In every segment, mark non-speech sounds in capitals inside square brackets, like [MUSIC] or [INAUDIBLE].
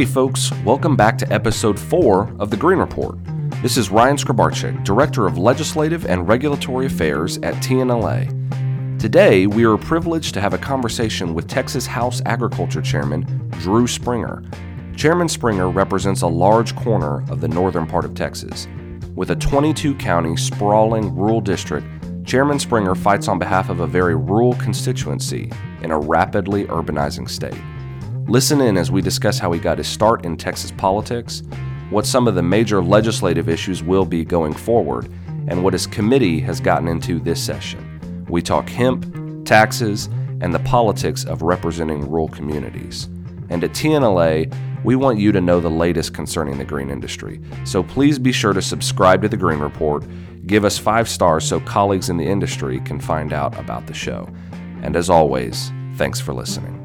Hey, folks, welcome back to episode four of the Green Report. This is Ryan Skrabarczyk, Director of Legislative and Regulatory Affairs at TNLA. Today, we are privileged to have a conversation with Texas House Agriculture Chairman Drew Springer. Chairman Springer represents a large corner of the northern part of Texas. With a 22 county, sprawling rural district, Chairman Springer fights on behalf of a very rural constituency in a rapidly urbanizing state. Listen in as we discuss how he got his start in Texas politics, what some of the major legislative issues will be going forward, and what his committee has gotten into this session. We talk hemp, taxes, and the politics of representing rural communities. And at TNLA, we want you to know the latest concerning the green industry. So please be sure to subscribe to the Green Report, give us five stars so colleagues in the industry can find out about the show. And as always, thanks for listening.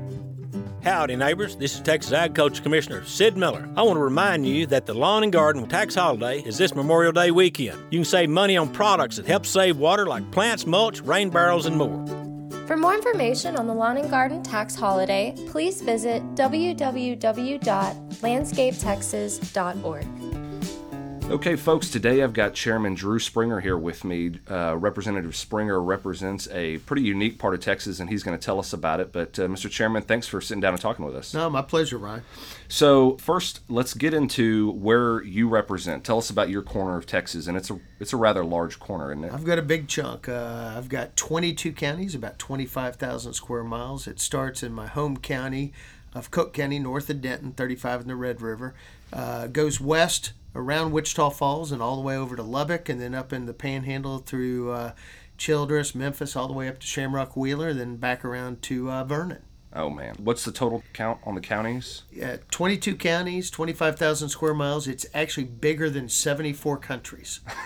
Howdy, neighbors. This is Texas Agriculture Commissioner Sid Miller. I want to remind you that the Lawn and Garden Tax Holiday is this Memorial Day weekend. You can save money on products that help save water like plants, mulch, rain barrels, and more. For more information on the Lawn and Garden Tax Holiday, please visit www.landscapetexas.org. Okay, folks, today I've got Chairman Drew Springer here with me. Uh, Representative Springer represents a pretty unique part of Texas, and he's going to tell us about it. But, uh, Mr. Chairman, thanks for sitting down and talking with us. No, my pleasure, Ryan. So, first, let's get into where you represent. Tell us about your corner of Texas, and it's a it's a rather large corner, isn't it? I've got a big chunk. Uh, I've got 22 counties, about 25,000 square miles. It starts in my home county of Cooke County, north of Denton, 35 in the Red River. Uh, goes west around Wichita Falls and all the way over to Lubbock, and then up in the Panhandle through uh, Childress, Memphis, all the way up to Shamrock Wheeler, then back around to uh, Vernon. Oh man, what's the total count on the counties? Yeah, 22 counties, 25,000 square miles. It's actually bigger than 74 countries. [LAUGHS]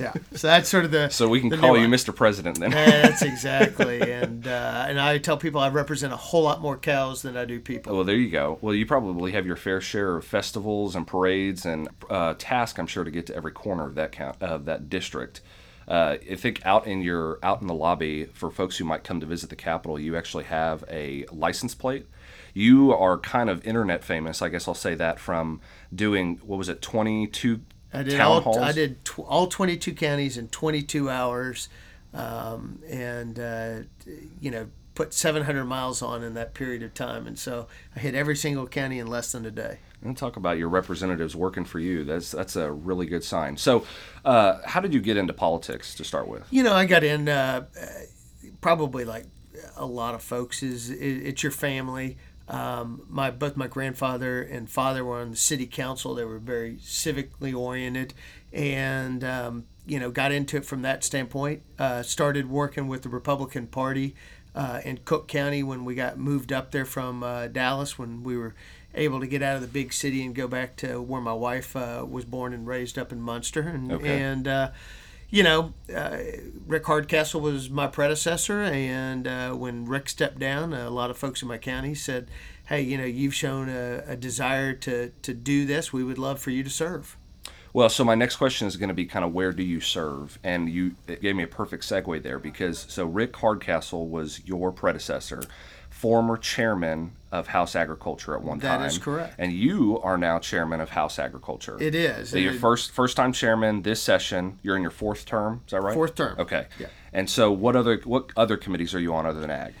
yeah, so that's sort of the. So we can call you. Mr. President then. That's [LAUGHS] exactly, and uh, and I tell people I represent a whole lot more cows than I do people. Well, there you go. Well, you probably have your fair share of festivals and parades and uh, task, I'm sure, to get to every corner of that count of that district. Uh, I think out in your out in the lobby for folks who might come to visit the Capitol, you actually have a license plate. You are kind of internet famous, I guess I'll say that from doing what was it, 22 I did town all halls. I did tw- all 22 counties in 22 hours, um, and uh, you know put 700 miles on in that period of time, and so I hit every single county in less than a day. And talk about your representatives working for you. That's that's a really good sign. So, uh, how did you get into politics to start with? You know, I got in uh, probably like a lot of folks is it, it's your family. Um, my both my grandfather and father were on the city council. They were very civically oriented, and um, you know got into it from that standpoint. Uh, started working with the Republican Party uh, in Cooke County when we got moved up there from uh, Dallas when we were able to get out of the big city and go back to where my wife uh, was born and raised up in Muenster, and Okay. and uh, you know, uh, Rick Hardcastle was my predecessor, and uh, when Rick stepped down, a lot of folks in my county said, "Hey, you know, you've shown a, a desire to to do this. We would love for you to serve." Well, so my next question is going to be kind of where do you serve? And you it gave me a perfect segue there because so Rick Hardcastle was your predecessor, former chairman of House Agriculture at one That time. is correct. And you are now chairman of House Agriculture. It is. So you're first first time chairman this session. You're in your fourth term. Is that right? Fourth term. Okay. Yeah. And so what other what other committees are you on other than ag?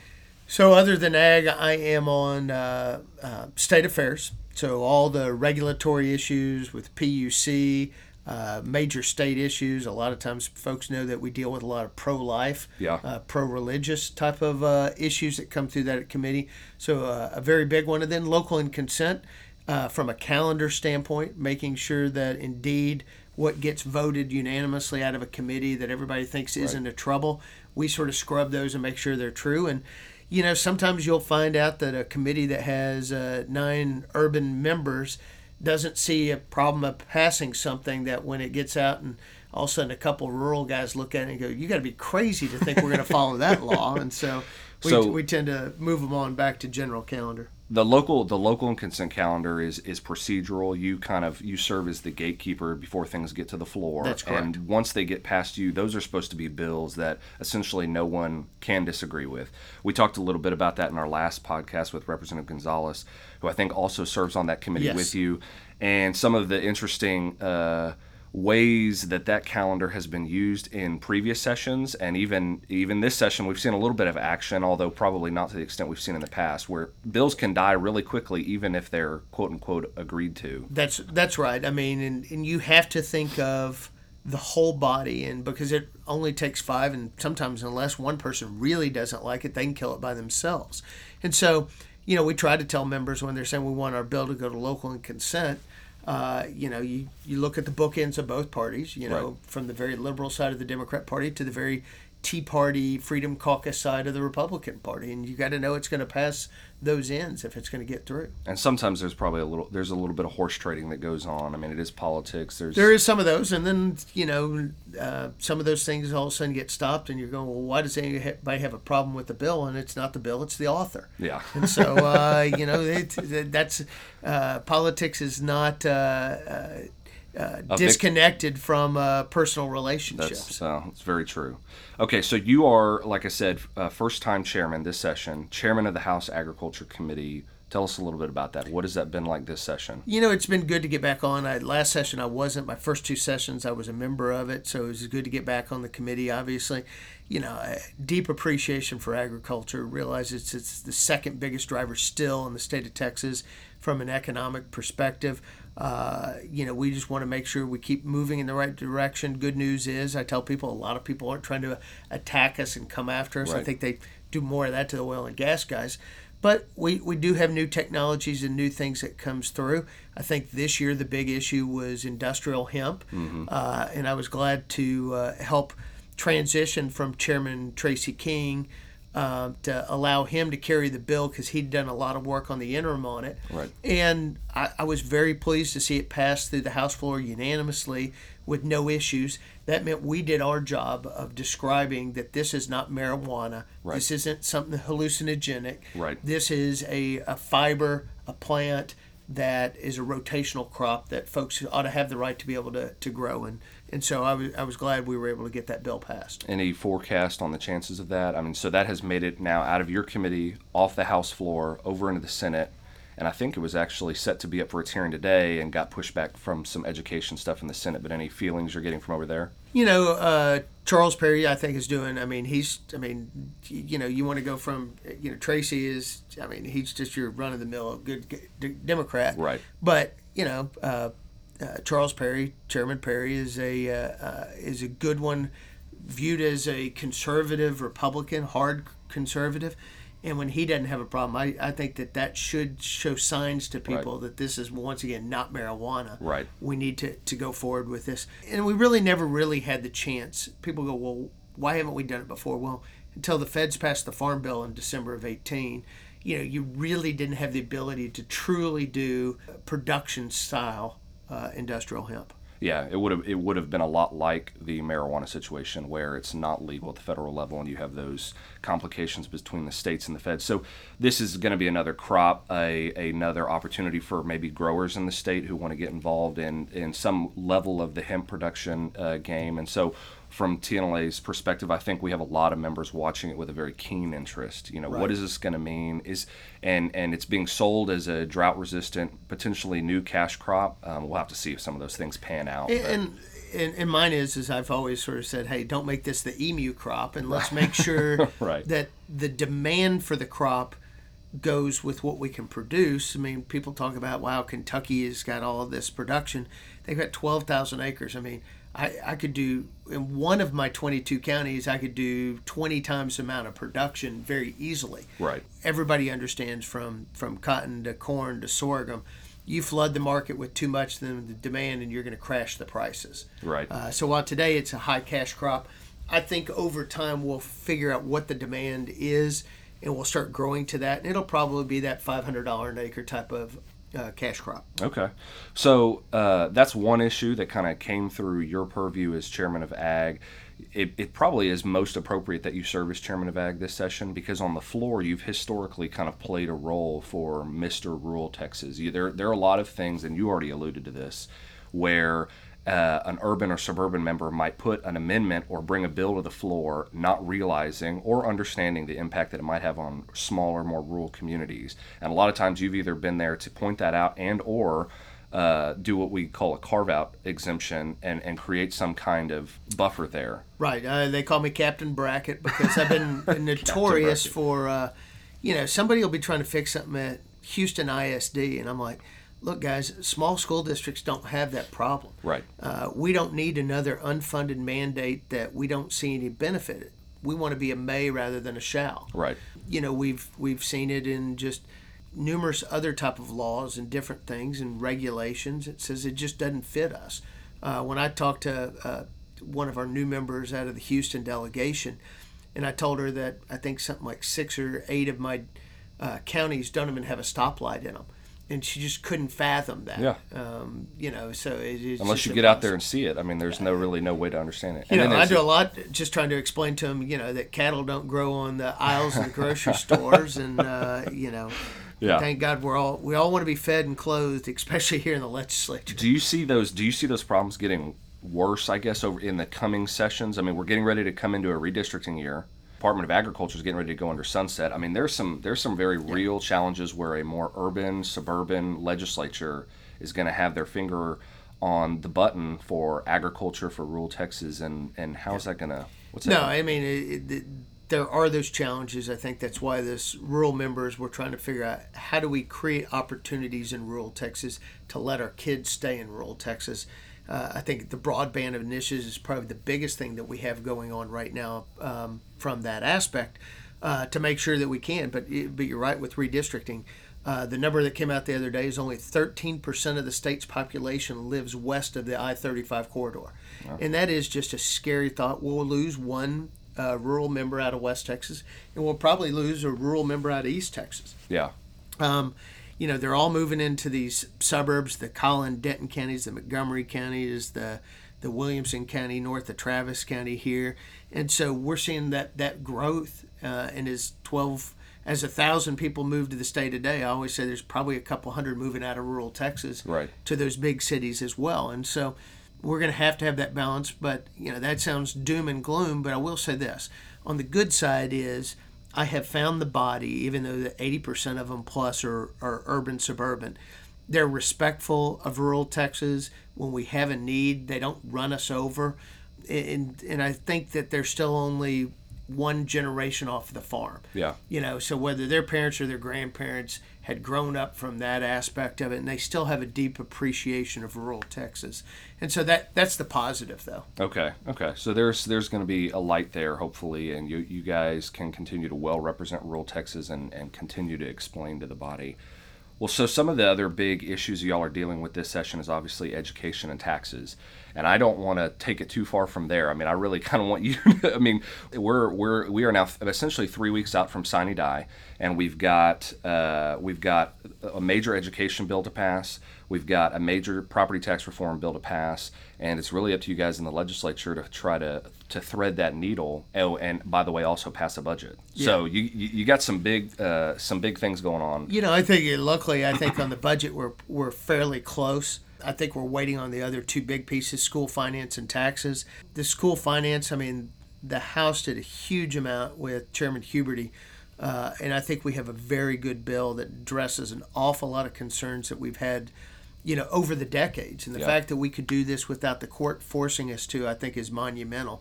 So, other than ag, I am on uh, uh, state affairs. So, all the regulatory issues with PUC, uh, major state issues. A lot of times, folks know that we deal with a lot of pro life, Yeah. uh, pro religious type of uh, issues that come through that committee. So, uh, a very big one. And then, local and consent uh, from a calendar standpoint, making sure that indeed what gets voted unanimously out of a committee that everybody thinks isn't a trouble, we sort of scrub those and make sure they're true. And you know, sometimes you'll find out that a committee that has uh, nine urban members doesn't see a problem of passing something that when it gets out and all of a sudden a couple rural guys look at it and go, "You got to be crazy to think we're going to follow that law." And so we, So- we tend to move them on back to general calendar. The local the local and consent calendar is is procedural. You kind of you serve as the gatekeeper before things get to the floor. That's correct. And once they get past you, those are supposed to be bills that essentially no one can disagree with. We talked a little bit about that in our last podcast with Representative Gonzalez, who I think also serves on that committee Yes. with you, and some of the interesting. Uh, ways that that calendar has been used in previous sessions and even even this session we've seen a little bit of action although probably not to the extent we've seen in the past where bills can die really quickly even if they're quote unquote agreed to That's that's right. I mean, and, and you have to think of the whole body, and because it only takes five, and sometimes unless one person really doesn't like it, they can kill it by themselves. And so, you know, we try to tell members when they're saying we want our bill to go to local and consent. Uh, you know, you, you look at the bookends of both parties. You know, Right. from the very liberal side of the Democrat Party to the very Tea Party, Freedom Caucus side of the Republican Party, and you got to know it's going to pass those ends if it's going to get through. and sometimes there's probably a little there's a little bit of horse trading that goes on i mean it is politics there's There is some of those, and then you know uh, some of those things all of a sudden get stopped, and you're going, well, why does anybody have a problem with the bill? And it's not the bill; it's the author. yeah And so uh, [LAUGHS] you know it, that's uh, politics is not uh, disconnected from uh, personal relationships. That's uh, it's very true. Okay, so you are, like I said, uh, first time chairman this session, chairman of the House Agriculture Committee. Tell us a little bit about that. What has that been like this session? You know, it's been good to get back on. I, last session I wasn't. My first two sessions I was a member of it, so it was good to get back on the committee. Obviously, you know, deep appreciation for agriculture. Realize it's it's the second biggest driver still in the state of Texas from an economic perspective. Uh, you know, we just want to make sure we keep moving in the right direction. Good news is, I tell people a lot of people aren't trying to attack us and come after us. I think they do more of that to the oil and gas guys. But we, we do have new technologies and new things that comes through. I think this year the big issue was industrial hemp, uh, and I was glad to uh, help transition from Chairman Tracy King uh, to allow him to carry the bill because he'd done a lot of work on the interim on it. Right. And I, I was very pleased to see it pass through the House floor unanimously with no issues. That meant we did our job of describing that this is not marijuana. Right. This isn't something hallucinogenic. Right. This is a, a fiber, a plant that is a rotational crop that folks ought to have the right to be able to, to grow. And, and so I was, I was glad we were able to get that bill passed. Any forecast on the chances of that? I mean, so that has made it now out of your committee, off the House floor, over into the Senate. And I think it was actually set to be up for its hearing today and got pushed back from some education stuff in the Senate. But any feelings you're getting from over there? You know, uh, Charles Perry, I think, is doing. I mean, he's. I mean, you know, you want to go from. You know, Tracy is. I mean, he's just your run of the mill good g- Democrat. Right. But you know, uh, uh, Charles Perry, Chairman Perry, is a uh, uh, is a good one, viewed as a conservative Republican, hard conservative. And when he doesn't have a problem, I, I think that that should show signs to people that this is once again not marijuana Right. we need to, to go forward with this. And we really never really had the chance. People go, well, why haven't we done it before? Well, until the feds passed the Farm Bill in December of 18, you know, you really didn't have the ability to truly do production style uh, industrial hemp. Yeah, it would have it would have been a lot like the marijuana situation where it's not legal at the federal level and you have those complications between the states and the feds. So this is going to be another crop, a another opportunity for maybe growers in the state who want to get involved in in some level of the hemp production uh, game. And so from TNLA's perspective, I think we have a lot of members watching it with a very keen interest. You know, what is this going to mean? Is and and it's being sold as a drought-resistant, potentially new cash crop. Um, we'll have to see if some of those things pan out. And, and and mine is is I've always sort of said, hey, don't make this the emu crop, and let's make [LAUGHS] sure Right. that the demand for the crop goes with what we can produce. I mean, people talk about wow, Kentucky has got all of this production. They've got twelve thousand acres. I mean, I I could do in one of my twenty two counties, I could do twenty times the amount of production very easily Right. everybody understands from from cotton to corn to sorghum you flood the market with too much than the demand and you're going to crash the prices Right. uh, so while today it's a high cash crop i think over time we'll figure out what the demand is and we'll start growing to that and it'll probably be that $500 an acre type of uh, cash crop Okay. So uh, that's one issue that kind of came through your purview as chairman of ag. it, it probably is most appropriate that you serve as chairman of ag this session because on the floor you've historically kind of played a role for Mr. Rural Texas. You, there, there are a lot of things, and you already alluded to this, where uh, an urban or suburban member might put an amendment or bring a bill to the floor, not realizing or understanding the impact that it might have on smaller, more rural communities. And a lot of times, you've either been there to point that out and or uh, do what we call a carve out exemption and, and create some kind of buffer there. Right. Uh, they call me Captain Bracket because I've been [LAUGHS] notorious for, uh, you know, somebody will be trying to fix something at Houston ISD, and I'm like, look, guys, small school districts don't have that problem. Right. Uh, we don't need another unfunded mandate that we don't see any benefit. We want to be a may rather than a shall. Right. You know, we've we've seen it in just numerous other type of laws and different things and regulations. It says it just doesn't fit us. Uh, when I talked to uh, one of our new members out of the Houston delegation, and I told her that I think something like six or eight of my uh, counties don't even have a stoplight in them and she just couldn't fathom that. Yeah. Um, you know, so it, it's unless just you get out there and see it. I mean, there's no really no way to understand it. You And know, then I do a lot just trying to explain to them, you know, that cattle don't grow on the aisles of the grocery [LAUGHS] stores, and uh, you know, Yeah. thank God we're all we all want to be fed and clothed, especially here in the legislature. Do you see those? Do you see those problems getting worse? I guess over in the coming sessions. I mean, we're getting ready to come into a redistricting year. Department of Agriculture is getting ready to go under sunset. I mean, there's some there's some very real challenges where a more urban, suburban legislature is going to have their finger on the button for agriculture for rural Texas, and and how's that going to? What's that? No, I mean, it, it, there are those challenges. I think that's why this rural members we're trying to figure out how do we create opportunities in rural Texas to let our kids stay in rural Texas. Uh, I think the broadband of initiatives is probably the biggest thing that we have going on right now um, from that aspect uh, to make sure that we can. But but you're right with redistricting. Uh, the number that came out the other day is only 13% of the state's population lives west of the I-35 corridor, and that is just a scary thought. We'll lose one uh, rural member out of West Texas, and we'll probably lose a rural member out of East Texas. Yeah, Um, you know, they're all moving into these suburbs, the Collin, Denton counties, the Montgomery counties, the the Williamson County, north of Travis County here, and so we're seeing that that growth. Uh, and as twelve, as a thousand people move to the state today, I always say there's probably a couple hundred moving out of rural Texas Right. to those big cities as well. And so we're going to have to have that balance. But you know that sounds doom and gloom. But I will say this: on the good side is I have found the body, even though the eighty percent of them plus are, are urban suburban. They're respectful of rural Texas. When we have a need, they don't run us over. And and I think that they're still only one generation off the farm yeah, you know so whether their parents or their grandparents had grown up from that aspect of it and they still have a deep appreciation of rural texas and so that that's the positive though Okay, okay. So there's there's going to be a light there, hopefully, and you you guys can continue to well represent rural Texas and and continue to explain to the body. Well, so some of the other big issues y'all are dealing with this session is obviously education and taxes, and I don't want to take it too far from there. I mean, I really [LAUGHS] kind of want you. To, I mean, we're we're we are now essentially three weeks out from sine die, and we've got uh, we've got a major education bill to pass. We've got a major property tax reform bill to pass, and it's really up to you guys in the legislature to try to to thread that needle. Oh, and by the way, also pass a budget. So you you you got some big uh, some big things going on. you know i think luckily i think on the budget we're we're fairly close i think we're waiting on the other two big pieces school finance and taxes the school finance i mean the house did a huge amount with chairman huberty uh, and i think we have a very good bill that addresses an awful lot of concerns that we've had you know, over the decades. And the Yeah. fact that we could do this without the court forcing us to, I think, is monumental.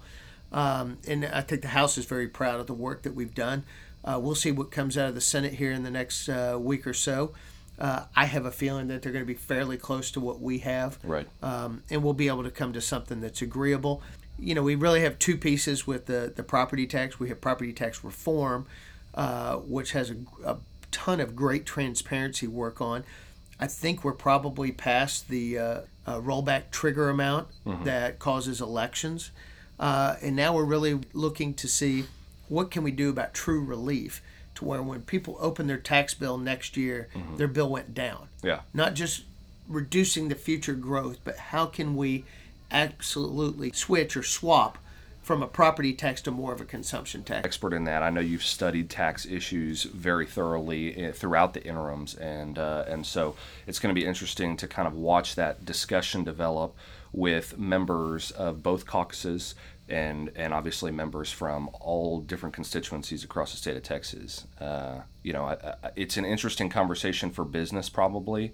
Um, and I think the House is very proud of the work that we've done. Uh, we'll see what comes out of the Senate here in the next uh, week or so. Uh, I have a feeling that they're going to be fairly close to what we have, Right. um, and we'll be able to come to something that's agreeable. You know, we really have two pieces with the, the property tax. We have property tax reform, uh, which has a, a ton of great transparency work on. I think we're probably past the uh, uh, rollback trigger amount that causes elections, uh, and now we're really looking to see what can we do about true relief to where when people open their tax bill next year, their bill went down. Yeah. Not just reducing the future growth, but how can we absolutely switch or swap from a property tax to more of a consumption tax. Expert in that. I know you've studied tax issues very thoroughly eh, throughout the interims, and uh, and so it's going to be interesting to kind of watch that discussion develop with members of both caucuses and and obviously members from all different constituencies across the state of Texas. Uh, you know, I, I, it's an interesting conversation for business probably.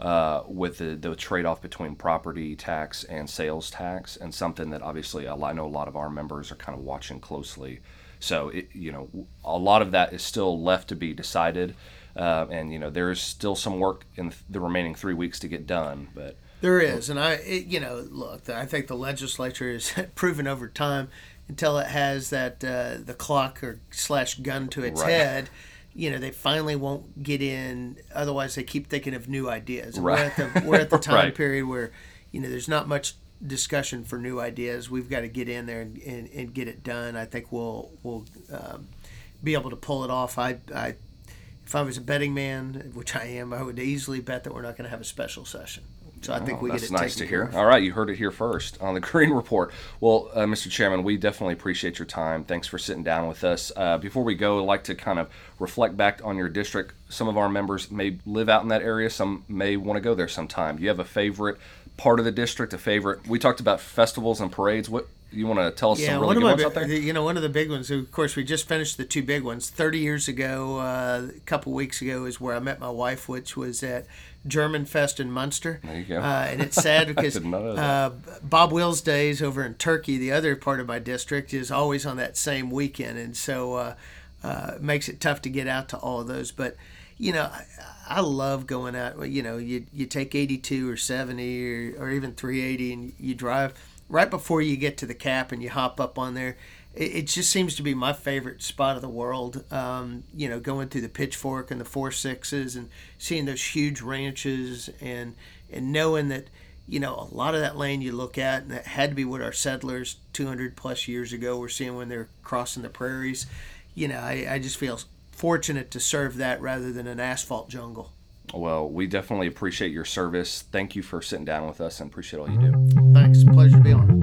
Uh, with the, the trade-off between property tax and sales tax, and something that obviously I know a lot of our members are kind of watching closely. So, it, you know, a lot of that is still left to be decided, uh, and you know, there's still some work in the remaining three weeks to get done. But there is, and I, it, you know, look, I think the legislature has [LAUGHS] proven over time until it has that uh, the clock or slash gun to its right. head you know they finally won't get in otherwise they keep thinking of new ideas. Right. we're at the, we're at the time right. period where you know there's not much discussion for new ideas. We've got to get in there and, and, and get it done. I think we'll we'll um, be able to pull it off. I, I if i was a betting man which i am i would easily bet that we're not going to have a special session so I think we that's get it. Nice to hear. All right, you heard it here first on the [LAUGHS] Green Report. Well, uh, Mr. Chairman, we definitely appreciate your time. Thanks for sitting down with us. Uh, before we go, I'd like to kind of reflect back on your district. Some of our members may live out in that area. Some may want to go there sometime. Do you have a favorite part of the district? A favorite? We talked about festivals and parades. What you want to tell us yeah, some really good ones out there? You know, one of the big ones. Of course, we just finished the two big ones. Thirty years ago, uh, a couple weeks ago, is where I met my wife, which was at German Fest in Muenster. There you go. Uh, and it's sad [LAUGHS] because uh, Bob Wills Days over in Turkey, the other part of my district, is always on that same weekend, and so uh, uh makes it tough to get out to all of those. But you know, I, I love going out. You know, you you take 82 or 70 or, or even 380, and you drive right before you get to the cap, and you hop up on there it, it just seems to be my favorite spot of the world. Um, you know, going through the Pitchfork and the Four Sixes and seeing those huge ranches and and knowing that you know a lot of that land you look at and that had to be what our settlers 200 plus years ago were seeing when they're crossing the prairies. You know, I, I just feel fortunate to serve that rather than an asphalt jungle. Well, we definitely appreciate your service. Thank you for sitting down with us and appreciate all you do. Thanks. Pleasure to be on.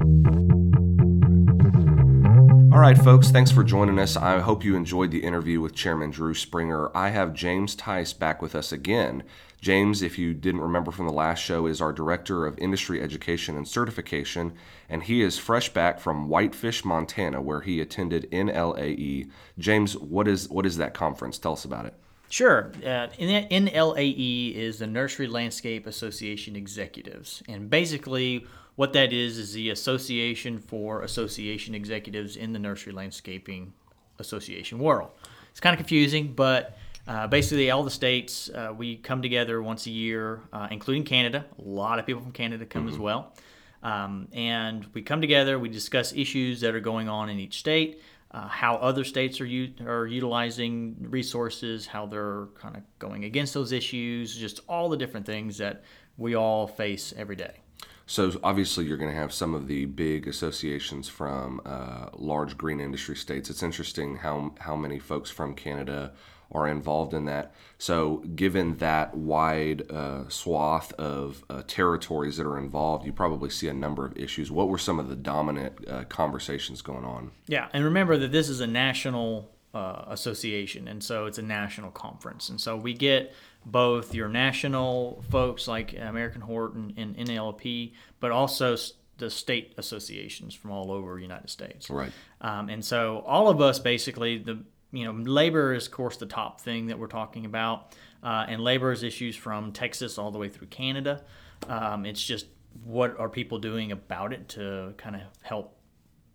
All right, folks, thanks for joining us. I hope you enjoyed the interview with Chairman Drew Springer. I have James Tice back with us again. James, if you didn't remember from the last show, is our Director of Industry Education and Certification, and he is fresh back from Whitefish, Montana, where he attended NLAE. James, what is what is that conference? Tell us about it. Sure. Uh, NLAE is the Nursery Landscape Association Executives, and basically what that is is the Association for Association Executives in the Nursery Landscaping Association world. It's kind of confusing, but uh, basically, all the states uh, we come together once a year, uh, including Canada. A lot of people from Canada come mm-hmm. as well, um, and we come together. We discuss issues that are going on in each state, uh, how other states are u- are utilizing resources, how they're kind of going against those issues, just all the different things that we all face every day. So obviously, you're going to have some of the big associations from uh, large green industry states. It's interesting how how many folks from Canada are involved in that. So, given that wide uh, swath of uh, territories that are involved, you probably see a number of issues. What were some of the dominant uh, conversations going on? Yeah, and remember that this is a national uh, association, and so it's a national conference, and so we get both your national folks like American Horton and NLP, but also the state associations from all over the United States. Right. Um, and so all of us basically the you know labor is of course the top thing that we're talking about, uh, and labor is issues from Texas all the way through Canada. Um, it's just what are people doing about it to kind of help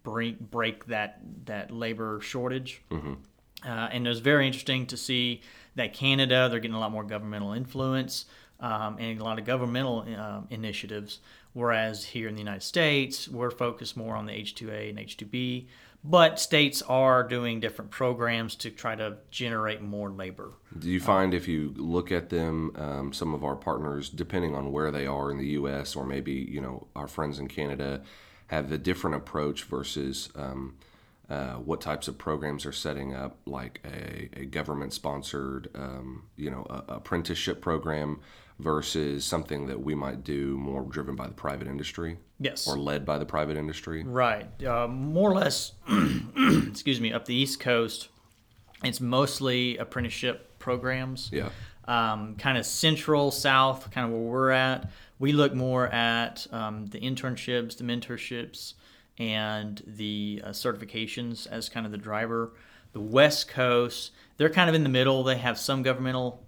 break break that that labor shortage. Mm-hmm. Uh, and it was very interesting to see that Canada, they're getting a lot more governmental influence um, and a lot of governmental uh, initiatives. Whereas here in the United States, we're focused more on the H2A and H2B, but states are doing different programs to try to generate more labor. Do you find if you look at them, um, some of our partners, depending on where they are in the U.S. or maybe you know our friends in Canada, have a different approach versus um, uh, what types of programs are setting up, like a, a government-sponsored, um, you know, a, apprenticeship program versus something that we might do more driven by the private industry? Yes. Or led by the private industry? Right. Uh, more or less, [CLEARS THROAT] excuse me, up the East Coast, it's mostly apprenticeship programs. Yeah. Um, kind of central, south, kind of where we're at. We look more at um, the internships, the mentorships, and the uh, certifications as kind of the driver. The West Coast, they're kind of in the middle. They have some governmental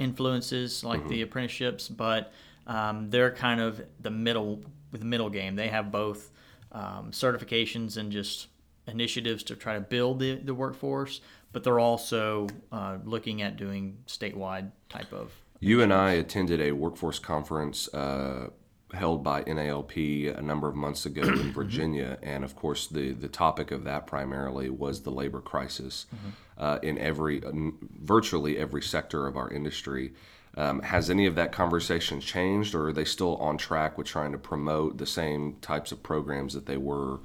influences like the apprenticeships, but um, they're kind of the middle with the middle game. They have both um, certifications and just initiatives to try to build the, the workforce, but they're also uh, looking at doing statewide type of. You and I attended a workforce conference uh, held by NALP a number of months ago in Virginia, and of course, the the topic of that primarily was the labor crisis uh, in every virtually every sector of our industry. Um, has any of that conversation changed, or are they still on track with trying to promote the same types of programs that they were?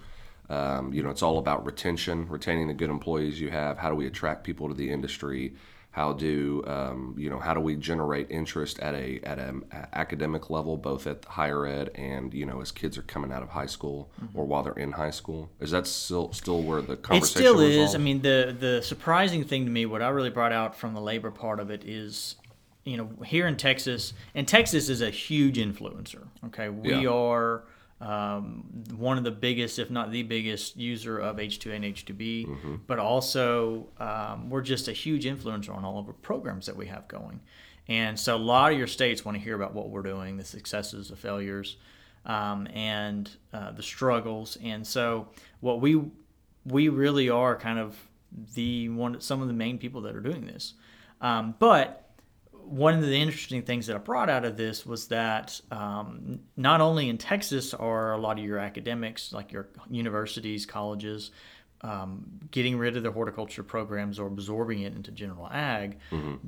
Um, you know, it's all about retention, retaining the good employees you have. How do we attract people to the industry? How do um, you know? How do we generate interest at a at an academic level, both at higher ed and you know as kids are coming out of high school or while they're in high school? Is that still still where the conversation? Is? It still is. I mean, the the surprising thing to me, what I really brought out from the labor part of it is, you know, here in Texas, and Texas is a huge influencer. Okay, we Yeah. are um, one of the biggest, if not the biggest, user of H2A and H2B, Mm-hmm. but also um, we're just a huge influencer on all of our programs that we have going. And so a lot of your states want to hear about what we're doing, the successes, the failures, um, and uh, the struggles. And so what we we really are kind of the one some of the main people that are doing this. Um, but one of the interesting things that I brought out of this was that um, not only in Texas are a lot of your academics, like your universities, colleges, um, getting rid of their horticulture programs or absorbing it into general ag.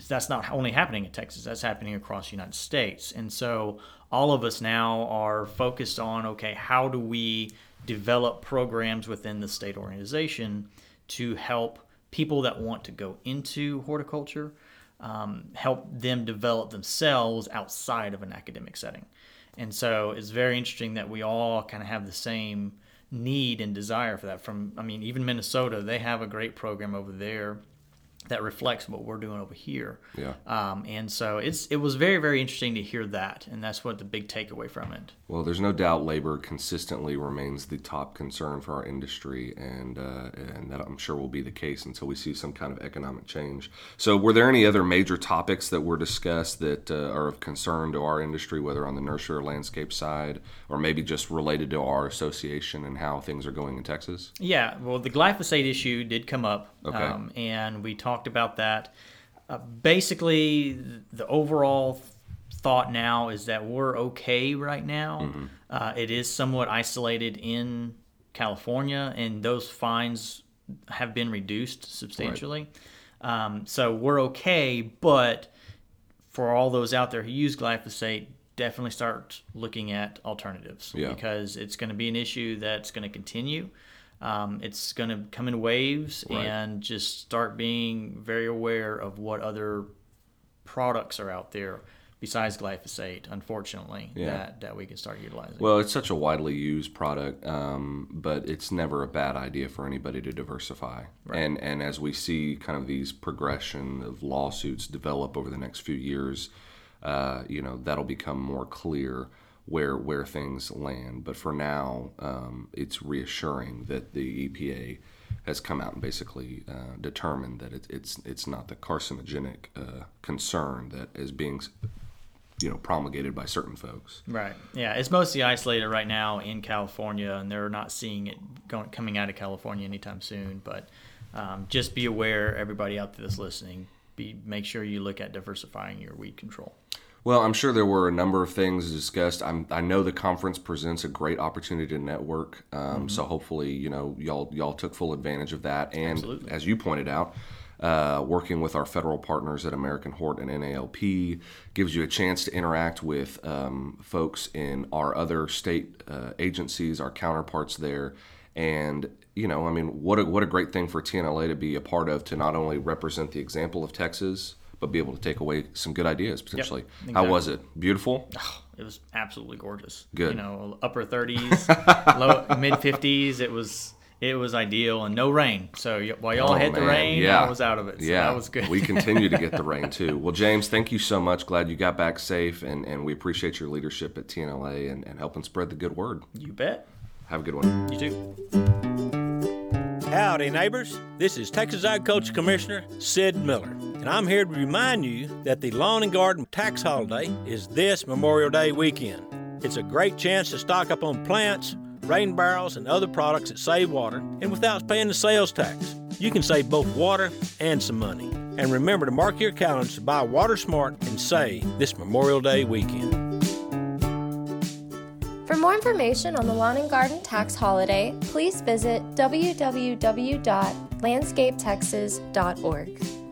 That's not only happening in Texas, that's happening across the United States. And so all of us now are focused on okay, how do we develop programs within the state organization to help people that want to go into horticulture um, help them develop themselves outside of an academic setting. And so it's very interesting that we all kind of have the same need and desire for that. From, I mean, even Minnesota, they have a great program over there that reflects what we're doing over here. Yeah. Um, and so it's it was very very interesting to hear that, and that's what the big takeaway from it. Well, there's no doubt labor consistently remains the top concern for our industry, and uh, and that I'm sure will be the case until we see some kind of economic change. So, were there any other major topics that were discussed that uh, are of concern to our industry, whether on the nursery or landscape side, or maybe just related to our association and how things are going in Texas? Yeah, well, the glyphosate issue did come up, Okay. um, and we talked about that. Uh, basically, the overall thought now is that we're okay right now. Uh, it is somewhat isolated in California, and those fines have been reduced substantially. Um, so we're okay, but for all those out there who use glyphosate, definitely start looking at alternatives Yeah. because it's going to be an issue that's going to continue. Um, it's going to come in waves Right. and just start being very aware of what other products are out there besides glyphosate, unfortunately, Yeah. that, that we can start utilizing. Well, it's such a widely used product, um, but it's never a bad idea for anybody to diversify. And and as we see kind of these progression of lawsuits develop over the next few years, uh, you know that'll become more clear where where things land. But for now, um, it's reassuring that the EPA has come out and basically uh, determined that it, it's it's not the carcinogenic uh, concern that is being you know promulgated by certain folks. Right. Yeah, it's mostly isolated right now in California, and they're not seeing it going coming out of California anytime soon. But um, just be aware, everybody out there that's listening, be make sure you look at diversifying your weed control. Well, I'm sure there were a number of things discussed. I'm, I know the conference presents a great opportunity to network. Um, So hopefully, you know, y'all y'all took full advantage of that. And Absolutely. as you pointed out, uh, working with our federal partners at American Hort and NALP gives you a chance to interact with um, folks in our other state uh, agencies, our counterparts there, and you know, I mean, what a what a great thing for TNLA to be a part of to not only represent the example of Texas, but be able to take away some good ideas potentially. How exactly. was it? Beautiful. It was absolutely gorgeous. Good. You know, upper 30s, [LAUGHS] low mid 50s. It was it was ideal and no rain. So y- while y'all Oh, had the rain, yeah. I was out of it. So yeah, that was good. we continue to get the [LAUGHS] rain too. Well, James, thank you so much. Glad you got back safe, and, and we appreciate your leadership at TNLA and, and helping spread the good word. you bet. Have a good one. You too. Howdy, neighbors. This is Texas Agriculture Commissioner Sid Miller, and I'm here to remind you that the Lawn and Garden Tax Holiday is this Memorial Day weekend. It's a great chance to stock up on plants, rain barrels, and other products that save water, and without paying the sales tax. You can save both water and some money. And remember to mark your calendars to buy Water Smart and save this Memorial Day weekend. For more information on the Lawn and Garden Tax Holiday, please visit www.landscapetexas.org.